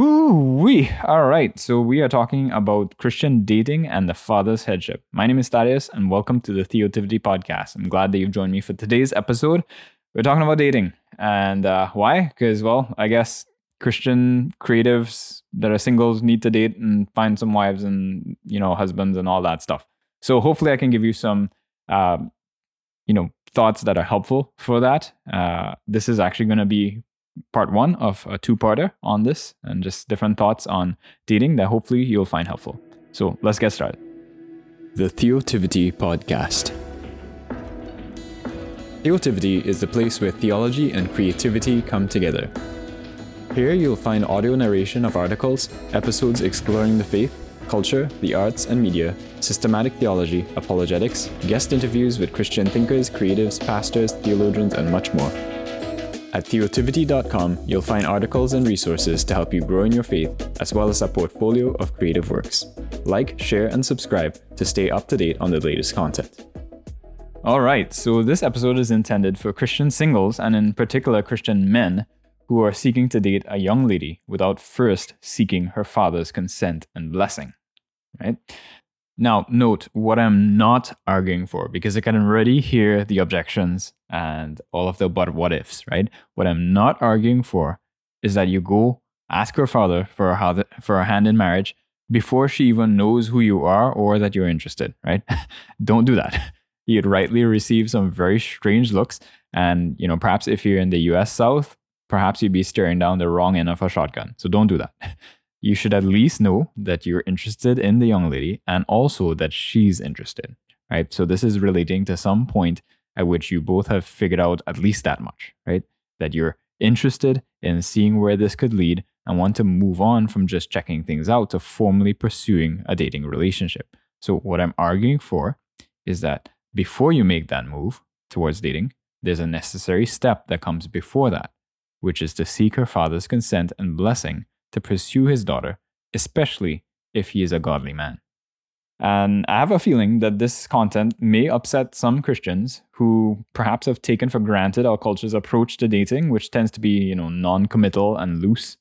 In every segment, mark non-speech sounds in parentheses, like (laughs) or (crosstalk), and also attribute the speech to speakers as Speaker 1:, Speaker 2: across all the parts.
Speaker 1: Ooh, we. All right. So we are talking about Christian dating and the father's headship. My name is Thaddeus, and welcome to the Theotivity podcast. I'm glad that you've joined me for today's episode. We're talking about dating, and uh, why? Because, well, I guess Christian creatives that are singles need to date and find some wives and you know husbands and all that stuff. So hopefully, I can give you some, uh, you know, thoughts that are helpful for that. Uh, this is actually going to be part one of a two parter on this and just different thoughts on dating that hopefully you'll find helpful. So let's get started. The Theotivity Podcast. Theotivity is the place where theology and creativity come together. Here you'll find audio narration of articles, episodes exploring the faith, culture, the arts and media, systematic theology, apologetics, guest interviews with Christian thinkers, creatives, pastors, theologians, and much more. At theotivity.com, you'll find articles and resources to help you grow in your faith, as well as a portfolio of creative works. Like, share, and subscribe to stay up to date on the latest content. All right, so this episode is intended for Christian singles, and in particular, Christian men who are seeking to date a young lady without first seeking her father's consent and blessing. Right? Now, note what I'm not arguing for because I can already hear the objections and all of the but what ifs, right? What I'm not arguing for is that you go ask her father for a, for a hand in marriage before she even knows who you are or that you're interested, right? (laughs) Don't do that. (laughs) You'd rightly receive some very strange looks. And, you know, perhaps if you're in the US South, perhaps you'd be staring down the wrong end of a shotgun. So don't do that. (laughs) you should at least know that you're interested in the young lady and also that she's interested, right? So this is relating to some point at which you both have figured out at least that much, right? That you're interested in seeing where this could lead and want to move on from just checking things out to formally pursuing a dating relationship. So, what I'm arguing for is that before you make that move towards dating, there's a necessary step that comes before that, which is to seek her father's consent and blessing to pursue his daughter, especially if he is a godly man. And I have a feeling that this content may upset some Christians who perhaps have taken for granted our culture's approach to dating, which tends to be, you know, non-committal and loose.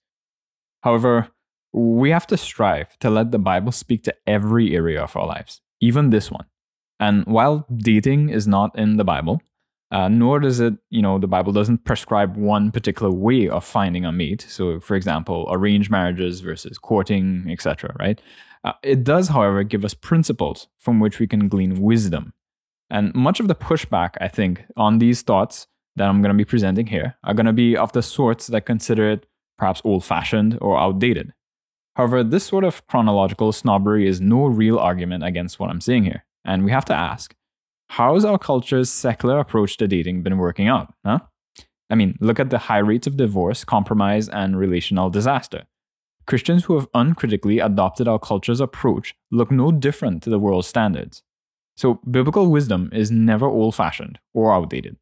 Speaker 1: However, we have to strive to let the Bible speak to every area of our lives, even this one. And while dating is not in the Bible, uh, nor does it, you know, the Bible doesn't prescribe one particular way of finding a mate. So, for example, arranged marriages versus courting, etc. Right? Uh, it does, however, give us principles from which we can glean wisdom. And much of the pushback, I think, on these thoughts that I'm going to be presenting here are going to be of the sorts that consider it perhaps old-fashioned or outdated. However, this sort of chronological snobbery is no real argument against what I'm saying here. And we have to ask how's our culture's secular approach to dating been working out? Huh? I mean, look at the high rates of divorce, compromise, and relational disaster. Christians who have uncritically adopted our culture's approach look no different to the world's standards. So, biblical wisdom is never old fashioned or outdated,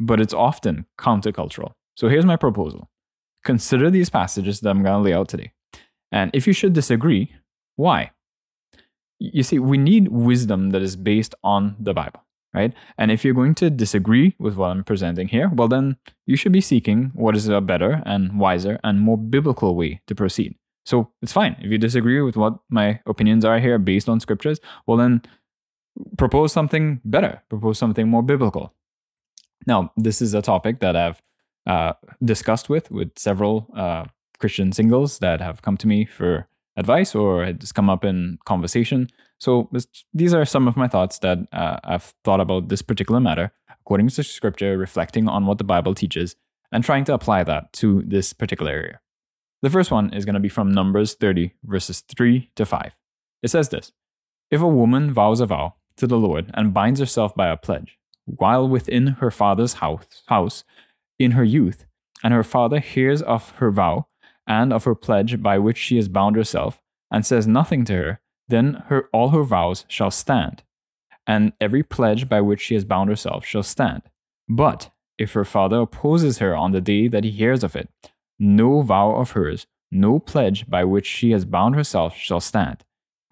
Speaker 1: but it's often countercultural. So, here's my proposal consider these passages that I'm going to lay out today. And if you should disagree, why? You see, we need wisdom that is based on the Bible right? And if you're going to disagree with what I'm presenting here, well, then you should be seeking what is a better and wiser and more biblical way to proceed. So it's fine. If you disagree with what my opinions are here based on scriptures, well, then propose something better, propose something more biblical. Now, this is a topic that I've uh, discussed with with several uh, Christian singles that have come to me for advice or it's come up in conversation. So these are some of my thoughts that uh, I've thought about this particular matter according to scripture, reflecting on what the Bible teaches, and trying to apply that to this particular area. The first one is going to be from Numbers 30, verses 3 to 5. It says this If a woman vows a vow to the Lord and binds herself by a pledge, while within her father's house, house in her youth, and her father hears of her vow and of her pledge by which she has bound herself, and says nothing to her, then her, all her vows shall stand, and every pledge by which she has bound herself shall stand. But if her father opposes her on the day that he hears of it, no vow of hers, no pledge by which she has bound herself shall stand,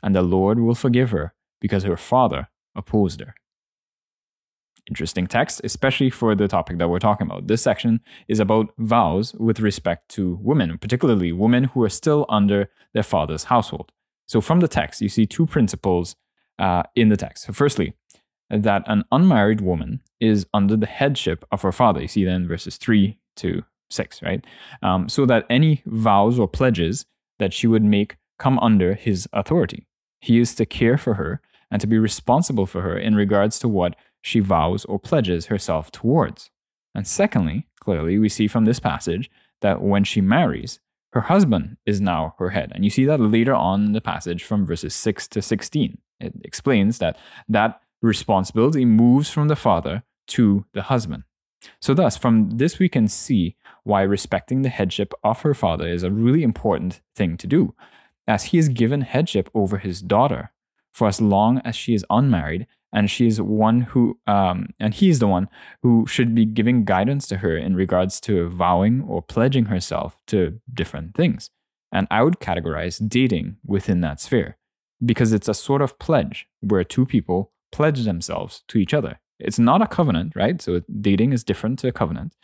Speaker 1: and the Lord will forgive her, because her father opposed her. Interesting text, especially for the topic that we're talking about. This section is about vows with respect to women, particularly women who are still under their father's household. So, from the text, you see two principles uh, in the text. So firstly, that an unmarried woman is under the headship of her father. You see then verses 3 to 6, right? Um, so that any vows or pledges that she would make come under his authority. He is to care for her and to be responsible for her in regards to what she vows or pledges herself towards. And secondly, clearly, we see from this passage that when she marries, her husband is now her head. And you see that later on in the passage from verses 6 to 16. It explains that that responsibility moves from the father to the husband. So, thus, from this, we can see why respecting the headship of her father is a really important thing to do, as he is given headship over his daughter for as long as she is unmarried, and she is one who, um, and he is the one who should be giving guidance to her in regards to vowing or pledging herself to different things. And I would categorize dating within that sphere because it's a sort of pledge where two people pledge themselves to each other. It's not a covenant, right? So dating is different to a covenant,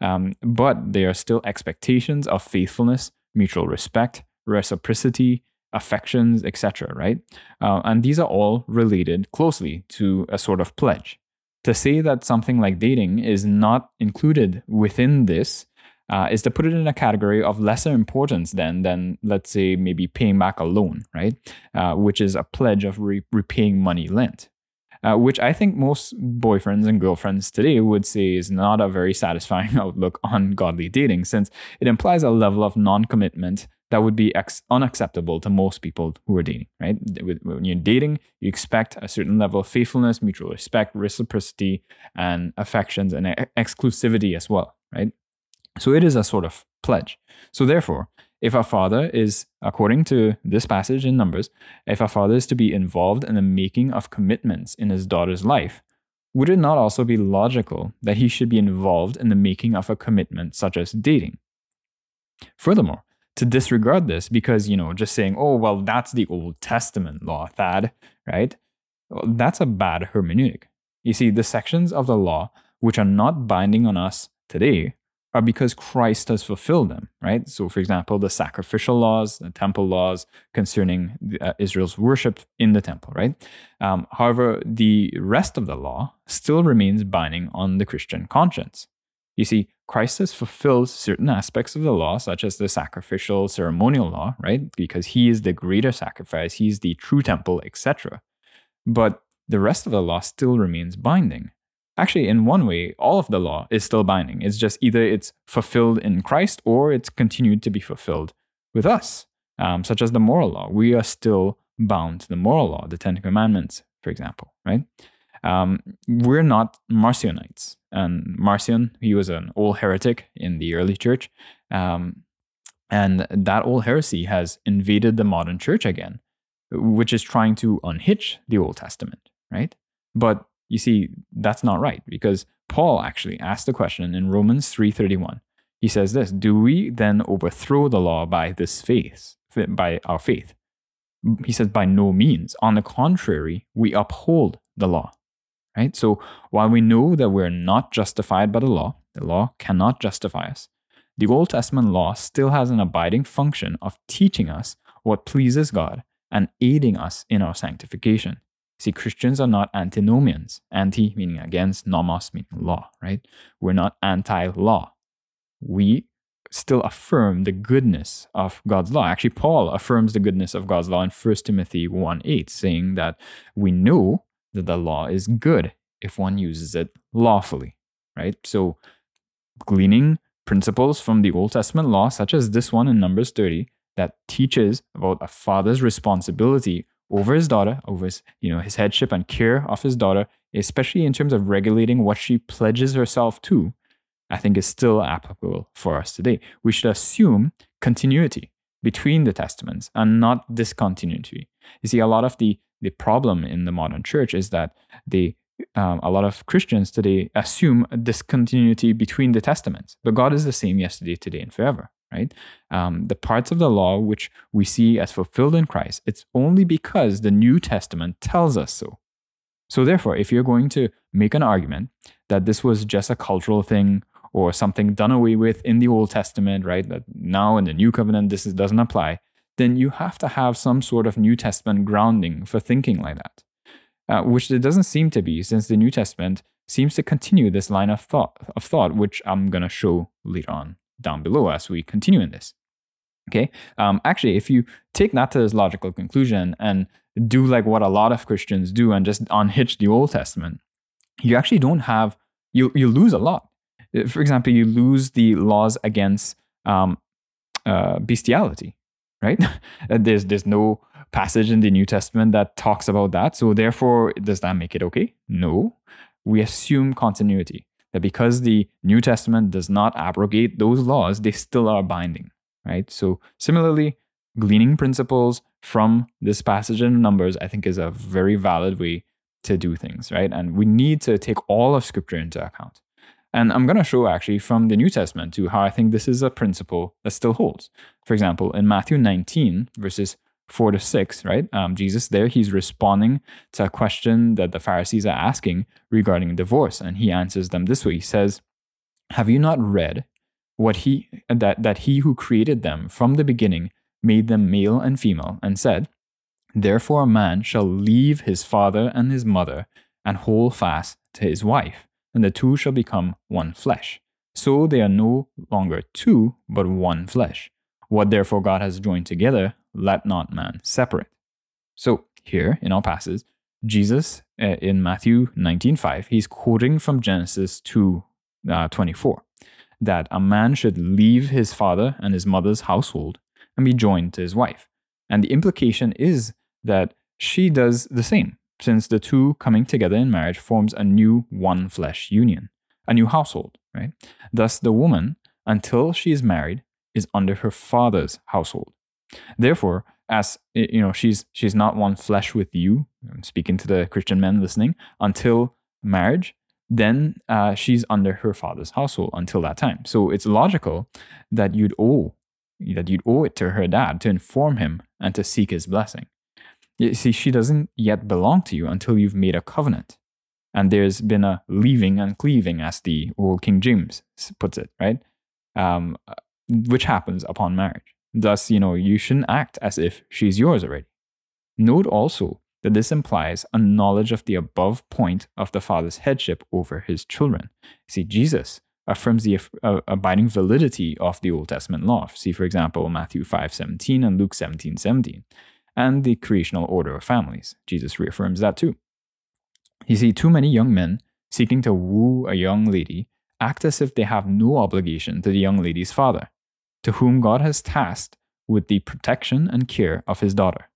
Speaker 1: um, but there are still expectations of faithfulness, mutual respect, reciprocity, affections, etc. Right? Uh, and these are all related closely to a sort of pledge. To say that something like dating is not included within this uh, is to put it in a category of lesser importance than than let's say maybe paying back a loan, right? Uh, which is a pledge of re- repaying money lent uh, which I think most boyfriends and girlfriends today would say is not a very satisfying (laughs) outlook on godly dating, since it implies a level of non commitment that would be ex- unacceptable to most people who are dating, right? When you're dating, you expect a certain level of faithfulness, mutual respect, reciprocity, and affections and exclusivity as well, right? So it is a sort of pledge. So therefore, if a father is, according to this passage in Numbers, if a father is to be involved in the making of commitments in his daughter's life, would it not also be logical that he should be involved in the making of a commitment such as dating? Furthermore, to disregard this because, you know, just saying, oh, well, that's the Old Testament law, Thad, right? Well, that's a bad hermeneutic. You see, the sections of the law which are not binding on us today are because Christ has fulfilled them, right? So, for example, the sacrificial laws, the temple laws concerning uh, Israel's worship in the temple, right? Um, however, the rest of the law still remains binding on the Christian conscience. You see, Christ has fulfilled certain aspects of the law, such as the sacrificial ceremonial law, right? Because he is the greater sacrifice, he's the true temple, etc. But the rest of the law still remains binding actually in one way all of the law is still binding. It's just either it's fulfilled in christ or it's continued to be fulfilled with us um, such as the moral law. We are still bound to the moral law the ten commandments for example right? Um, we're not marcionites. And marcion he was an old heretic in the early church um, and that old heresy has invaded the modern church again which is trying to unhitch the old testament right? But you see, that's not right because Paul actually asked the question in Romans 3:31. He says this, "Do we then overthrow the law by this faith, by our faith?" He says, "By no means. On the contrary, we uphold the law." Right? So, while we know that we're not justified by the law, the law cannot justify us. The Old Testament law still has an abiding function of teaching us what pleases God and aiding us in our sanctification. See, Christians are not antinomians. Anti meaning against, nomos meaning law, right? We're not anti law. We still affirm the goodness of God's law. Actually, Paul affirms the goodness of God's law in 1 Timothy 1 8, saying that we know that the law is good if one uses it lawfully, right? So, gleaning principles from the Old Testament law, such as this one in Numbers 30, that teaches about a father's responsibility over his daughter, over his, you know, his headship and care of his daughter, especially in terms of regulating what she pledges herself to, I think is still applicable for us today. We should assume continuity between the testaments and not discontinuity. You see, a lot of the, the problem in the modern church is that they um, a lot of Christians today assume a discontinuity between the testaments, but God is the same yesterday, today, and forever right? Um, the parts of the law which we see as fulfilled in Christ, it's only because the New Testament tells us so. So, therefore, if you're going to make an argument that this was just a cultural thing or something done away with in the Old Testament, right, that now in the New Covenant this is, doesn't apply, then you have to have some sort of New Testament grounding for thinking like that, uh, which there doesn't seem to be since the New Testament seems to continue this line of thought, of thought which I'm going to show later on down below as we continue in this. Okay. Um, actually, if you take its logical conclusion and do like what a lot of Christians do and just unhitch the Old Testament, you actually don't have you you lose a lot. Uh, for example, you lose the laws against um, uh, bestiality, right? (laughs) there's there's no passage in the New Testament that talks about that. So therefore, does that make it okay? No. We assume continuity that because the New Testament does not abrogate those laws, they still are binding right? So similarly, gleaning principles from this passage in Numbers, I think, is a very valid way to do things, right? And we need to take all of Scripture into account. And I'm going to show actually from the New Testament to how I think this is a principle that still holds. For example, in Matthew 19, verses 4 to 6, right? Um, Jesus there, he's responding to a question that the Pharisees are asking regarding divorce. And he answers them this way He says, Have you not read what he that that he who created them from the beginning made them male and female and said therefore a man shall leave his father and his mother and hold fast to his wife and the two shall become one flesh so they are no longer two but one flesh what therefore god has joined together let not man separate so here in our passage jesus uh, in matthew 19.5 he's quoting from genesis 2 uh, 24 that a man should leave his father and his mother's household and be joined to his wife. And the implication is that she does the same, since the two coming together in marriage forms a new one flesh union, a new household, right? Thus, the woman, until she is married, is under her father's household. Therefore, as you know, she's she's not one flesh with you. I'm speaking to the Christian men listening. Until marriage, then uh, she's under her father's household until that time. So it's logical that you'd owe that you'd owe it to her dad to inform him and to seek his blessing. You see, she doesn't yet belong to you until you've made a covenant. And there's been a leaving and cleaving, as the old King James puts it, right? Um, uh, which happens upon marriage. Thus, you know, you shouldn't act as if she's yours already. Note also that this implies a knowledge of the above point of the Father's headship over his children. See, Jesus affirms the uh, abiding validity of the Old Testament law. See, for example, Matthew 5 17 and Luke 17 17, and the creational order of families. Jesus reaffirms that too. You see, too many young men seeking to woo a young lady act as if they have no obligation to the young lady's father, to whom God has tasked with the protection and care of his daughter.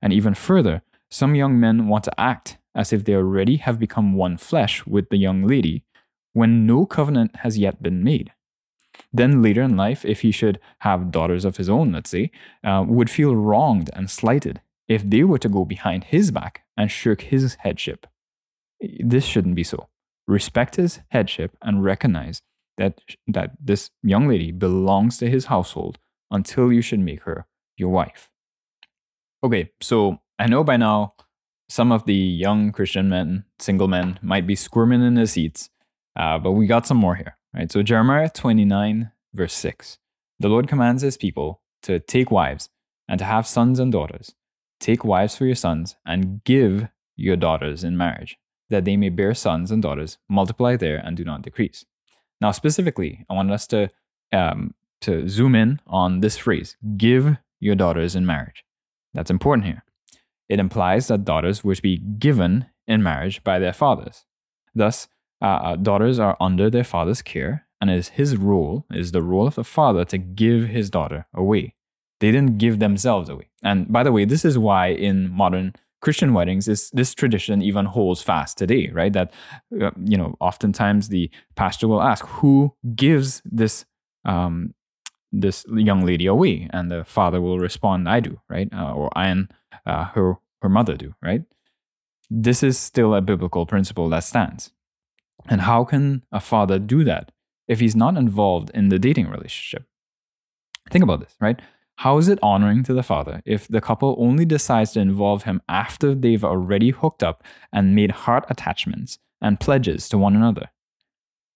Speaker 1: And even further, some young men want to act as if they already have become one flesh with the young lady when no covenant has yet been made. Then later in life, if he should have daughters of his own, let's say, uh, would feel wronged and slighted if they were to go behind his back and shirk his headship. This shouldn't be so. Respect his headship and recognize that, that this young lady belongs to his household until you should make her your wife. Okay, so I know by now some of the young Christian men, single men, might be squirming in their seats, uh, but we got some more here. Right? So, Jeremiah 29, verse 6 The Lord commands his people to take wives and to have sons and daughters. Take wives for your sons and give your daughters in marriage, that they may bear sons and daughters, multiply there and do not decrease. Now, specifically, I wanted us to, um, to zoom in on this phrase give your daughters in marriage. That's important here it implies that daughters were to be given in marriage by their fathers. Thus, uh, uh, daughters are under their father's care, and it is his role, is the role of the father to give his daughter away. They didn't give themselves away. And by the way, this is why in modern Christian weddings, this, this tradition even holds fast today, right? That, uh, you know, oftentimes the pastor will ask, who gives this um, this young lady away? And the father will respond i do right? Uh, or i and uh, her her mother do right? This is still a biblical principle that stands. And how can a father do that if he's not involved in the dating relationship? Think about this right How is it honoring to the father if the couple only decides to involve him after they've already hooked up and made heart attachments and pledges to one another?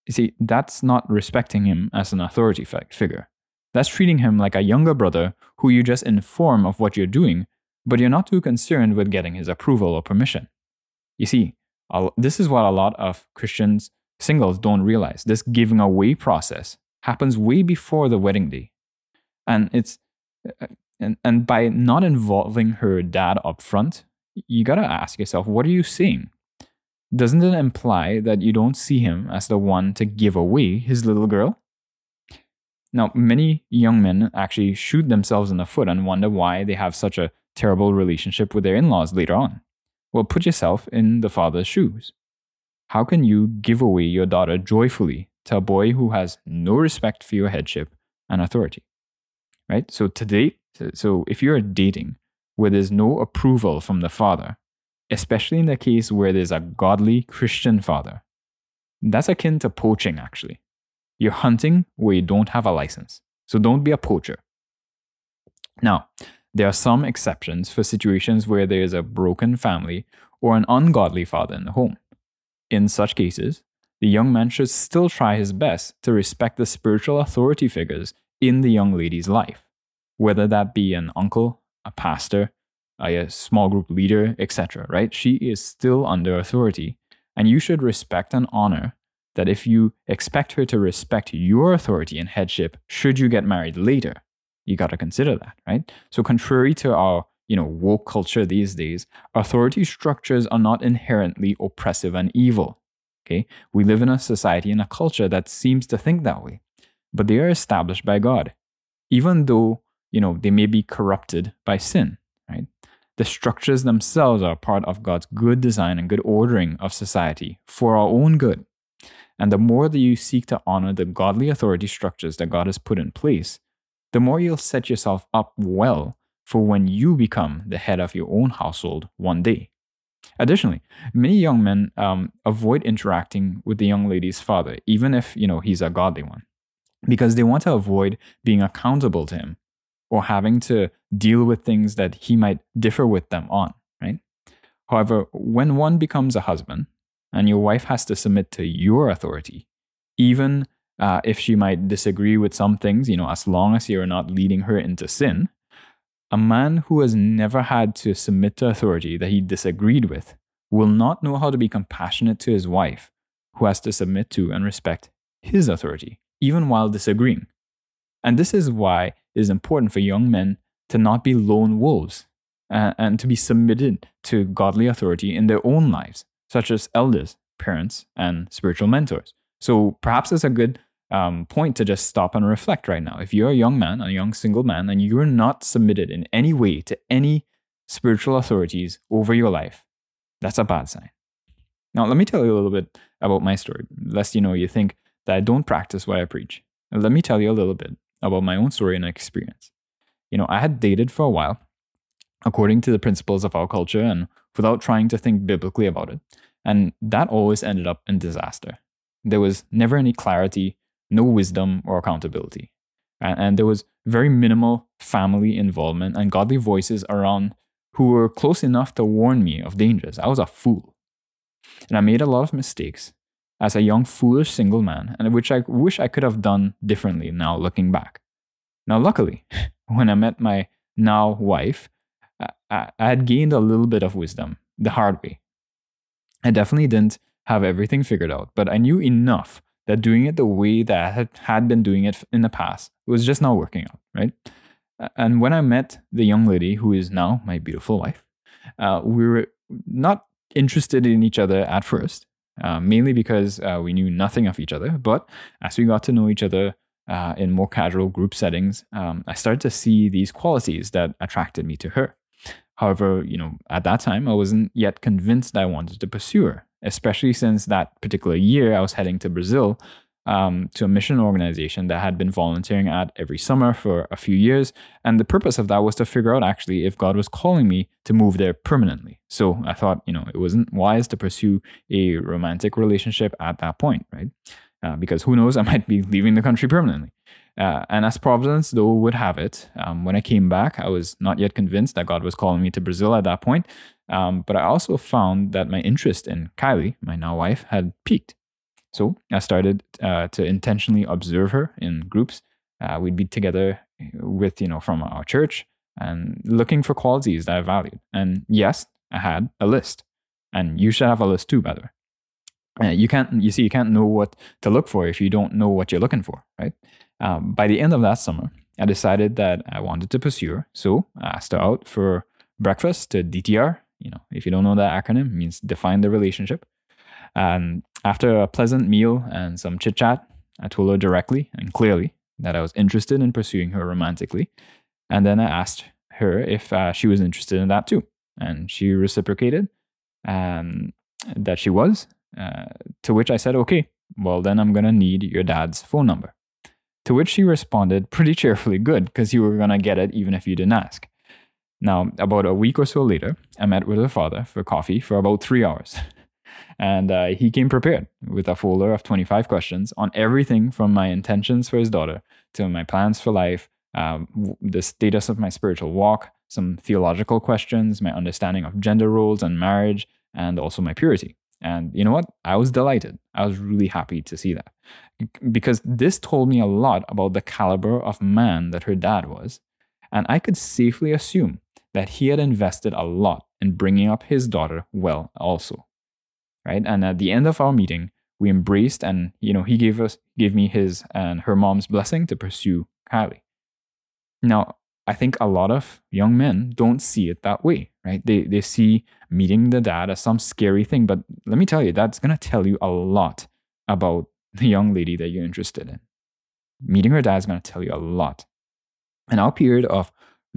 Speaker 1: You see, that's not respecting him as an authority figure. That's treating him like a younger brother who you just inform of what you're doing, but you're not too concerned with getting his approval or permission. You see, this is what a lot of Christians singles don't realize. This giving away process happens way before the wedding day. And it's Uh, and, and by not involving her dad up front, you gotta ask yourself, what are you seeing? Doesn't it imply that you don't see him as the one to give away his little girl? Now, many young men actually shoot themselves in the foot and wonder why they have such a terrible relationship with their in laws later on. Well, put yourself in the father's shoes. How can you give away your daughter joyfully to a boy who has no respect for your headship and authority? Right? So, today, so if you're dating where there's no approval from the father, especially in the case where there's a godly Christian father, that's akin to poaching, actually. You're hunting where you don't have a license. So, don't be a poacher. Now, there are some exceptions for situations where there is a broken family or an ungodly father in the home. In such cases, the young man should still try his best to respect the spiritual authority figures in the young lady's life, whether that be an uncle, a pastor, a small group leader, etc. Right? She is still under authority, and you should respect and honor that if you expect her to respect your authority and headship should you get married later, you got to consider that, right? So, contrary to our you know woke culture these days, authority structures are not inherently oppressive and evil. Okay, we live in a society and a culture that seems to think that way, but they are established by God, even though you know they may be corrupted by sin. Right? The structures themselves are part of God's good design and good ordering of society for our own good. And the more that you seek to honor the godly authority structures that God has put in place, the more you'll set yourself up well for when you become the head of your own household one day. Additionally, many young men um, avoid interacting with the young lady's father, even if you know he's a godly one, because they want to avoid being accountable to him or having to deal with things that he might differ with them on. Right. However, when one becomes a husband and your wife has to submit to your authority, even uh, if she might disagree with some things, you know, as long as you're not leading her into sin, a man who has never had to submit to authority that he disagreed with will not know how to be compassionate to his wife, who has to submit to and respect his authority, even while disagreeing. And this is why it is important for young men to not be lone wolves uh, and to be submitted to godly authority in their own lives, such as elders, parents, and spiritual mentors. So perhaps it's a good um, point to just stop and reflect right now. If you're a young man, a young single man, and you're not submitted in any way to any spiritual authorities over your life, that's a bad sign. Now, let me tell you a little bit about my story, lest you know you think that I don't practice what I preach. Let me tell you a little bit about my own story and experience. You know, I had dated for a while, according to the principles of our culture and without trying to think biblically about it. And that always ended up in disaster. There was never any clarity, no wisdom or accountability. And, and there was very minimal family involvement and godly voices around who were close enough to warn me of dangers. I was a fool. And I made a lot of mistakes as a young, foolish single man, and which I wish I could have done differently now looking back. Now, luckily, (laughs) when I met my now wife, I, I had gained a little bit of wisdom the hard way. I definitely didn't have everything figured out, but I knew enough that doing it the way that I had, had been doing it in the past was just not working out, right? And when I met the young lady who is now my beautiful wife, uh, we were not interested in each other at first, uh, mainly because uh, we knew nothing of each other. But as we got to know each other uh, in more casual group settings, um, I started to see these qualities that attracted me to her. However, you know, at that time, I wasn't yet convinced I wanted to pursue her especially since that particular year I was heading to Brazil um, to a mission organization that had been volunteering at every summer for a few years. And the purpose of that was to figure out actually if God was calling me to move there permanently. So I thought, you know, it wasn't wise to pursue a romantic relationship at that point, right? Uh, because who knows, (laughs) I might be leaving the country permanently. Uh, and as Providence, though, would have it, um, when I came back, I was not yet convinced that God was calling me to Brazil at that point. Um, but I also found that my interest in Kylie, my now wife, had peaked. So I started uh, to intentionally observe her in groups. Uh, we'd be together with, you know, from our church and looking for qualities that I valued. And yes, I had a list. And you should have a list too, by the way. Uh, you can't, you see, you can't know what to look for if you don't know what you're looking for, right? Um, by the end of that summer, I decided that I wanted to pursue her. So I asked her out for breakfast to DTR. You know, if you don't know that acronym, means define the relationship. And after a pleasant meal and some chit chat, I told her directly and clearly that I was interested in pursuing her romantically. And then I asked her if uh, she was interested in that too. And she reciprocated um, that she was. Uh, to which I said, okay, well, then I'm going to need your dad's phone number. To which she responded pretty cheerfully, good, because you were going to get it even if you didn't ask. Now, about a week or so later, I met with her father for coffee for about three hours. And uh, he came prepared with a folder of 25 questions on everything from my intentions for his daughter to my plans for life, um, the status of my spiritual walk, some theological questions, my understanding of gender roles and marriage, and also my purity. And you know what? I was delighted. I was really happy to see that because this told me a lot about the caliber of man that her dad was. And I could safely assume that he had invested a lot in bringing up his daughter well, also right? And at the end of our meeting, we embraced and you know he gave us gave me his and her mom's blessing to pursue Kylie. Now, I think a lot of young men don't see it that way, right? They they see meeting the dad as some scary thing, but let me tell you, that's gonna tell you a lot about the young lady that you're interested in. Meeting her dad is gonna tell you a lot. And our period of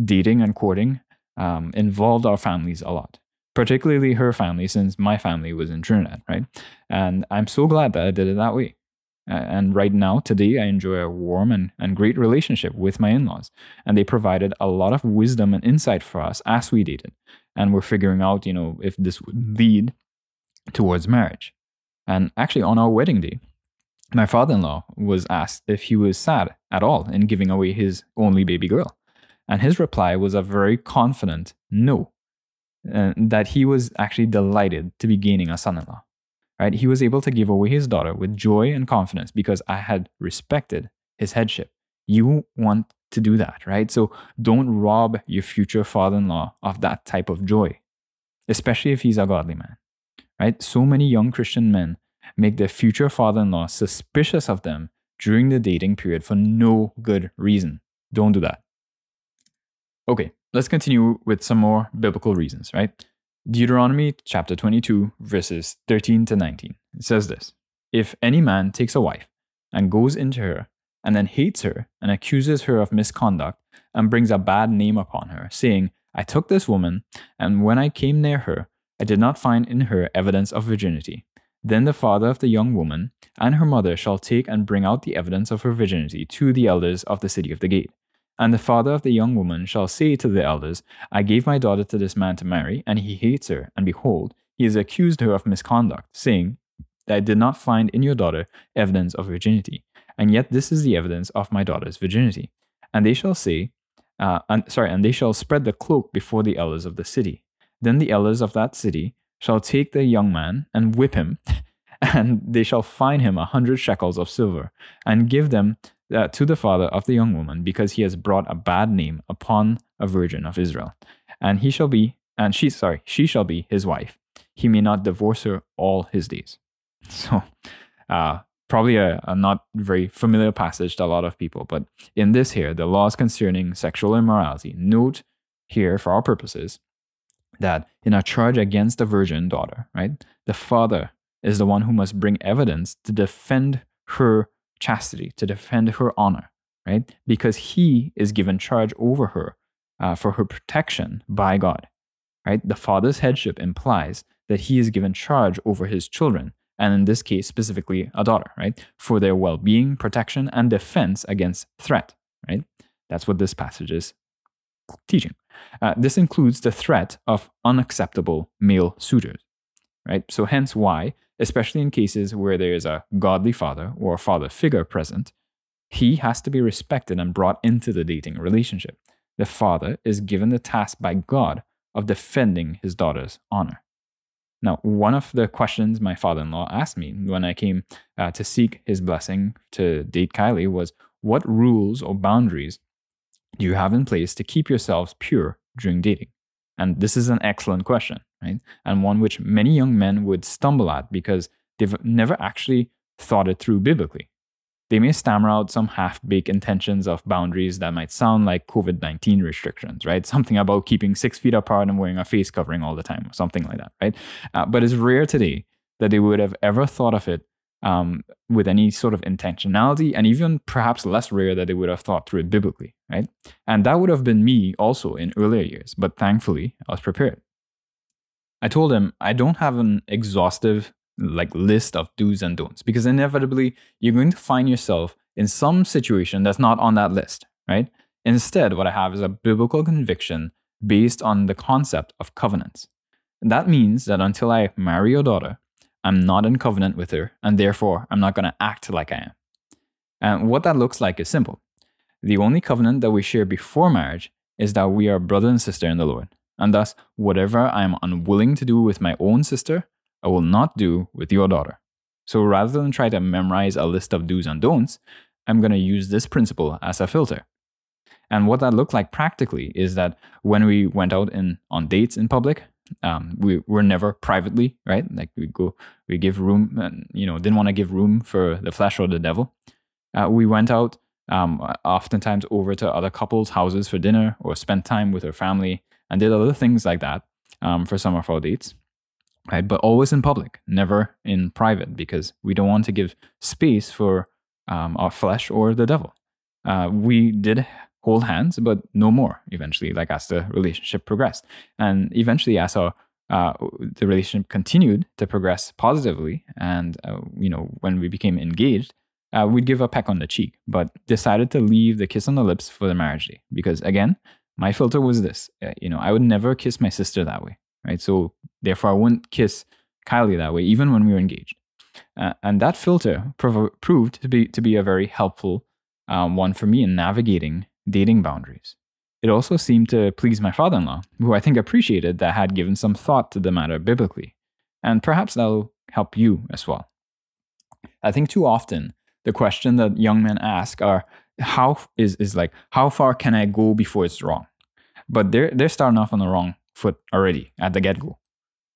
Speaker 1: dating and courting um, involved our families a lot particularly her family, since my family was in Trinidad, right? And I'm so glad that I did it that way. And right now, today, I enjoy a warm and, and great relationship with my in laws. And they provided a lot of wisdom and insight for us as we dated. And we're figuring out, you know, if this would lead towards marriage. And actually, on our wedding day, my father in law was asked if he was sad at all in giving away his only baby girl. And his reply was a very confident no uh, that he was actually delighted to be gaining a son in law. Right? He was able to give away his daughter with joy and confidence because I had respected his headship. You want to do that, right? So don't rob your future father in law of that type of joy, especially if he's a godly man, right? So many young Christian men make their future father in law suspicious of them during the dating period for no good reason. Don't do that. Okay, let's continue with some more biblical reasons, right? Deuteronomy chapter 22, verses 13 to 19. It says this If any man takes a wife and goes into her and then hates her and accuses her of misconduct and brings a bad name upon her, saying, I took this woman, and when I came near her, I did not find in her evidence of virginity. Then the father of the young woman and her mother shall take and bring out the evidence of her virginity to the elders of the city of the gate. And the father of the young woman shall say to the elders, I gave my daughter to this man to marry, and he hates her, and behold, he has accused her of misconduct, saying, I did not find in your daughter evidence of virginity, and yet this is the evidence of my daughter's virginity. And they shall say, uh, and, sorry, and they shall spread the cloak before the elders of the city. Then the elders of that city shall take the young man and whip him, (laughs) and they shall fine him a hundred shekels of silver, and give them uh, to the father of the young woman, because he has brought a bad name upon a virgin of Israel. And he shall be, and she, sorry, she shall be his wife. He may not divorce her all his days. (laughs) So, uh, probably a, a, not very familiar passage to a lot of people, but in this here, the laws concerning sexual immorality, note here for our purposes that in a charge against a virgin daughter, right, the father is the one who must bring evidence to defend her chastity, to defend her honor, right? Because he is given charge over her uh, for her protection by God, right? The father's headship implies that he is given charge over his children, and in this case, specifically a daughter, right? For their well being, protection, and defense against threat, right? That's what this passage is teaching. Uh, this includes the threat of unacceptable male suitors, right? So, hence why especially in cases where there is a godly father or a father figure present, he has to be respected and brought into the dating relationship. The father is given the task by God of defending his daughter's honor. Now, one of the questions my father in law asked me when I came uh, to seek his blessing to date Kylie was what rules or boundaries do you have in place to keep yourselves pure during dating? And this is an excellent question, right? And one which many young men would stumble at because they've never actually thought it through biblically. They may stammer out some half baked intentions of boundaries that might sound like COVID 19 restrictions, right? Something about keeping six feet apart and wearing a face covering all the time, or something like that, right? Uh, but it's rare today that they would have ever thought of it um, with any sort of intentionality, and even perhaps less rare that they would have thought through it biblically, right? And that would have been me also in earlier years, but thankfully I was prepared. I told him I don't have an exhaustive like list of do's and don'ts because inevitably you're going to find yourself in some situation that's not on that list, right? Instead, what I have is a biblical conviction based on the concept of covenants. That means that until I marry your daughter, I'm not in covenant with her, and therefore I'm not going to act like I am. And what that looks like is simple. The only covenant that we share before marriage is that we are brother and sister in the Lord. And thus, whatever I am unwilling to do with my own sister, I will not do with your daughter. So rather than try to memorize a list of do's and don'ts, I'm going to use this principle as a filter. And what that looked like practically is that when we went out in, on dates in public, um, we were never privately, right? Like we go, we give room, and you know, didn't want to give room for the flesh or the devil. Uh, we went out um, oftentimes over to other couples' houses for dinner or spent time with our family and did other things like that um, for some of our dates right? But always in public, never in private, because we don't want to give space for um, our flesh or the devil. Uh, we did hold hands, but no more eventually, like as the relationship progressed. And eventually, as our uh, the relationship continued to progress positively, and uh, you know, when we became engaged, uh, we'd give a peck on the cheek, but decided to leave the kiss on the lips for the marriage day because, again, my filter was this: uh, you know, I would never kiss my sister that way right? So therefore, I wouldn't kiss Kylie that way, even when we were engaged. Uh, and that filter prov- proved to be to be a very helpful um, one for me in navigating dating boundaries. It also seemed to please my father-in-law, who I think appreciated that I had given some thought to the matter biblically, and perhaps that'll help you as well. I think too often the question that young men ask are how is is like how far can I go before it's wrong? But they're they're starting off on the wrong foot already at the get go,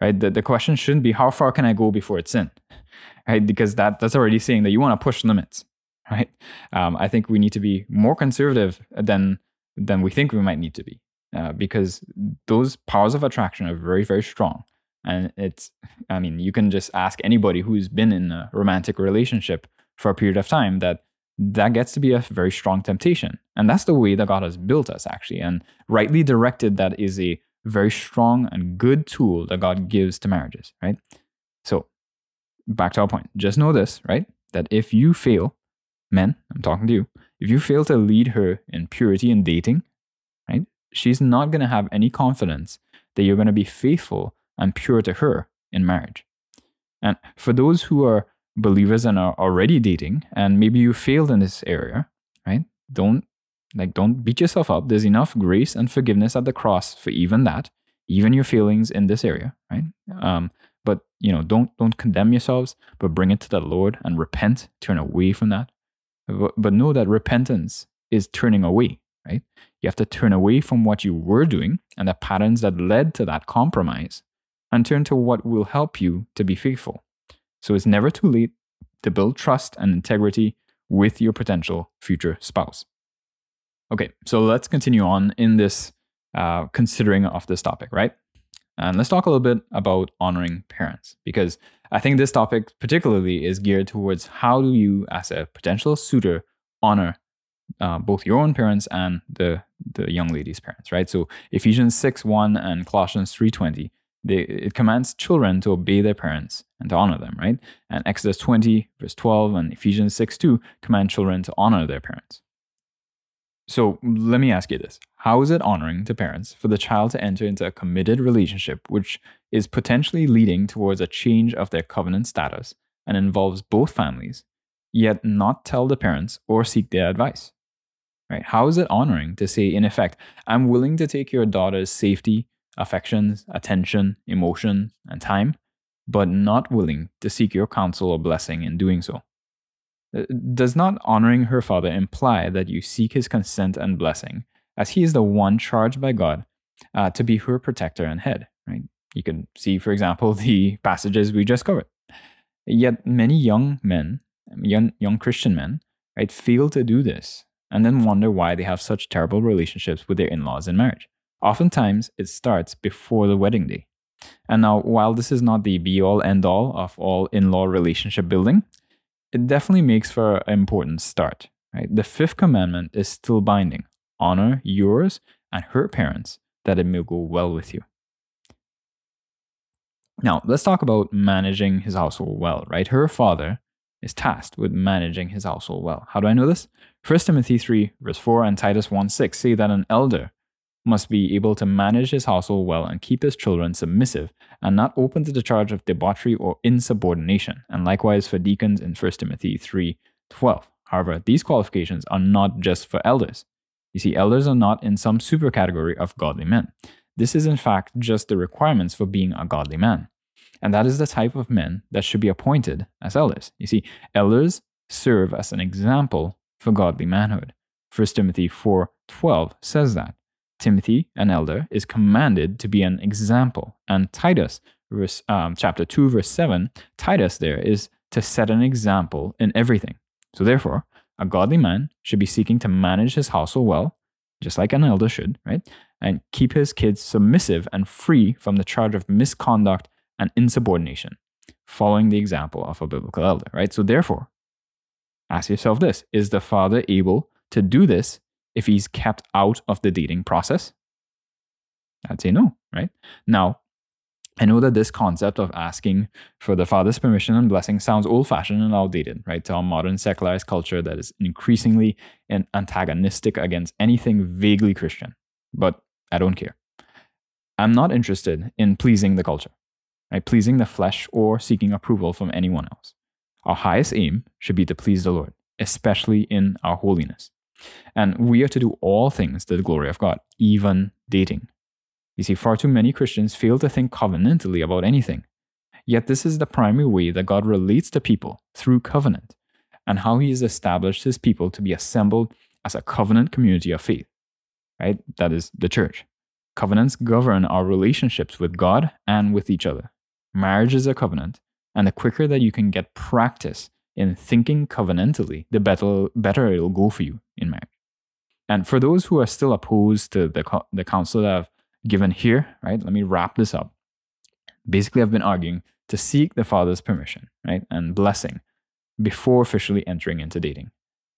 Speaker 1: right? The, the question shouldn't be how far can I go before it's in, (laughs) right? Because that, that's already saying that you want to push limits, (laughs) right? Um, I think we need to be more conservative than, than we think we might need to be uh, because those powers of attraction are very, very strong. And it's, I mean, you can just ask anybody who's been in a romantic relationship for a period of time that that gets to be a very strong temptation. And that's the way that God has built us, actually. And rightly directed, that is a very strong and good tool that God gives to marriages, right? So, back to our point. Just know this, right? That if you fail, men, I'm talking to you, if you fail to lead her in purity in dating, right? She's not going to have any confidence that you're going to be faithful and pure to her in marriage. And for those who are believers and are already dating, and maybe you failed in this area, right? Don't like, don't beat yourself up. There's enough grace and forgiveness at the cross for even that, even your feelings in this area, right? Um, but you know, don't don't condemn yourselves, but bring it to the Lord and repent. Turn away from that. But, but know that repentance is turning away, right? You have to turn away from what you were doing and the patterns that led to that compromise, and turn to what will help you to be faithful. So it's never too late to build trust and integrity with your potential future spouse. Okay, so let's continue on in this uh, considering of this topic, right? And let's talk a little bit about honoring parents because I think this topic particularly is geared towards how do you, as a potential suitor, honor uh, both your own parents and the the young lady's parents, right? So Ephesians six one and Colossians three twenty, they, it commands children to obey their parents and to honor them, right? And Exodus twenty verse twelve and Ephesians six two command children to honor their parents. So let me ask you this How is it honoring to parents for the child to enter into a committed relationship which is potentially leading towards a change of their covenant status and involves both families, yet not tell the parents or seek their advice? Right? How is it honoring to say, in effect, I'm willing to take your daughter's safety, affections, attention, emotion, and time, but not willing to seek your counsel or blessing in doing so? Uh, does not honoring her father imply that you seek his consent and blessing, as he is the one charged by God uh, to be her protector and head? Right? You can see, for example, (laughs) the passages we just covered. Yet many young men, young, young Christian men, right, fail to do this and then wonder why they have such terrible relationships with their in laws in marriage. Oftentimes, it starts before the wedding day. And now, while this is not the be all end all of all in law relationship building, it definitely makes for an important start. Right? The fifth commandment is still binding honor yours and her parents, that it may go well with you. Now, let's talk about managing his household well, right? Her father is tasked with managing his household well. How do I know this? 1 Timothy 3, verse 4, and Titus 1 6 say that an elder must be able to manage his household well and keep his children submissive and not open to the charge of debauchery or insubordination, and likewise for deacons in 1 Timothy 3 12. However, these qualifications are not just for elders. You see, elders are not in some super category of godly men. This is, in fact, just the requirements for being a godly man. And that is the type of men that should be appointed as elders. You see, elders serve as an example for godly manhood. 1 Timothy 4:12 says that. Timothy, an elder, is commanded to be an example. And Titus, verse, um, chapter 2, verse 7, Titus there is to set an example in everything. So therefore, a godly man should be seeking to manage his household well, just like an elder should, right? And keep his kids submissive and free from the charge of misconduct and insubordination, following the example of a biblical elder, right? So therefore, ask yourself this Is the father able to do this if he's kept out of the dating process? I'd say no, right? Now, I know that this concept of asking for the father's permission and blessing sounds old fashioned and outdated, right, to our modern secularized culture that is increasingly antagonistic against anything vaguely Christian. But I don't care. I'm not interested in pleasing the culture, right, pleasing the flesh or seeking approval from anyone else. Our highest aim should be to please the Lord, especially in our holiness. And we are to do all things to the glory of God, even dating. You see, far too many Christians fail to think covenantally about anything. Yet, this is the primary way that God relates to people through covenant, and how He has established His people to be assembled as a covenant community of faith, right? That is the church. Covenants govern our relationships with God and with each other. Marriage is a covenant, and the quicker that you can get practice in thinking covenantally, the better, better it'll go for you in marriage. And for those who are still opposed to the, the counsel that I've given here, right? Let me wrap this up. Basically, I've been arguing to seek the father's permission, right? And blessing before officially entering into dating.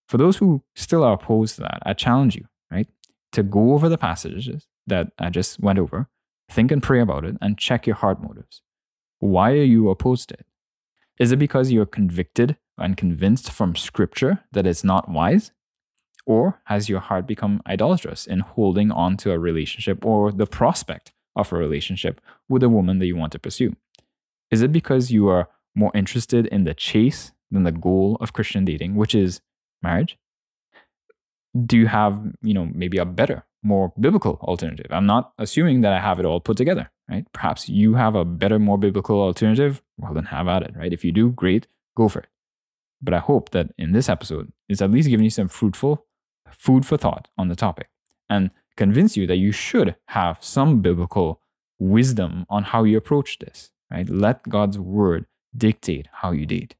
Speaker 1: For those who still are opposed to that, I challenge you, right? To go over the passages that I just went over, think and pray about it, and check your heart motives. Why are you opposed to it? Is it because you're convicted and convinced from scripture that it's not wise? Or has your heart become idolatrous in holding on to a relationship or the prospect of a relationship with a woman that you want to pursue? Is it because you are more interested in the chase than the goal of Christian dating, which is marriage? Do you have, you know, maybe a better, more biblical alternative? I'm not assuming that I have it all put together, right? Perhaps you have a better, more biblical alternative. Well, then have at it, right? If you do, great, go for it. But I hope that in this episode, it's at least giving you some fruitful food for thought on the topic and convince you that you should have some biblical wisdom on how you approach this, right? Let God's word dictate how you date.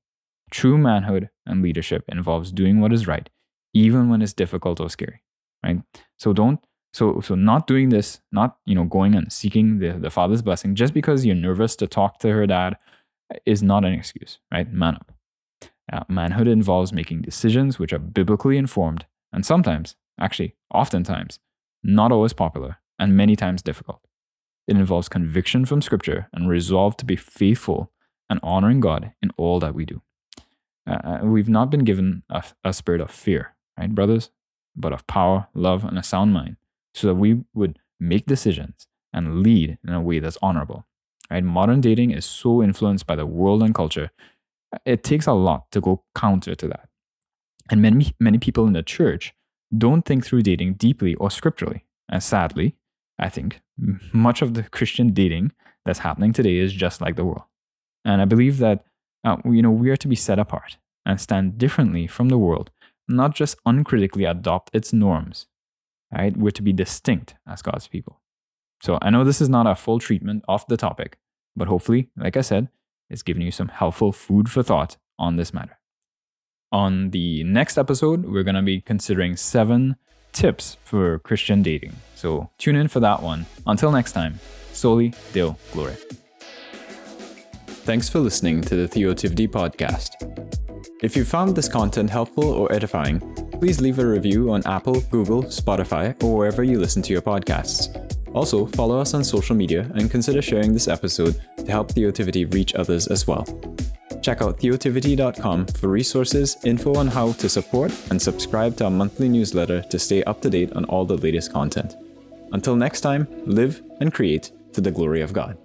Speaker 1: True manhood and leadership involves doing what is right, even when it's difficult or scary, right? So don't so so not doing this, not you know going and seeking the, the father's blessing just because you're nervous to talk to her dad is not an excuse, right? Man up. Uh, manhood involves making decisions which are biblically informed and sometimes, actually, oftentimes, not always popular and many times difficult. It involves conviction from Scripture and resolve to be faithful and honoring God in all that we do. Uh, uh, we've not been given a, a spirit of fear, right, brothers, but of power, love, and a sound mind, so that we would make decisions and lead in a way that's honorable. Right? Modern dating is so influenced by the world and culture it takes a lot to go counter to that. And many, many people in the church don't think through dating deeply or scripturally. And sadly, I think much of the Christian dating that's happening today is just like the world. And I believe that uh, you know we are to be set apart and stand differently from the world, not just uncritically adopt its norms. Right? We're to be distinct as God's people. So I know this is not a full treatment of the topic, but hopefully, like I said, it's giving you some helpful food for thought on this matter. On the next episode, we're going to be considering seven tips for Christian dating. So tune in for that one. Until next time, Soli Deo Gloria. Thanks for listening to the Theotivity podcast. If you found this content helpful or edifying, please leave a review on Apple, Google, Spotify, or wherever you listen to your podcasts. Also, follow us on social media and consider sharing this episode to help Theotivity reach others as well. Check out theotivity.com for resources, info on how to support, and subscribe to our monthly newsletter to stay up to date on all the latest content. Until next time, live and create to the glory of God.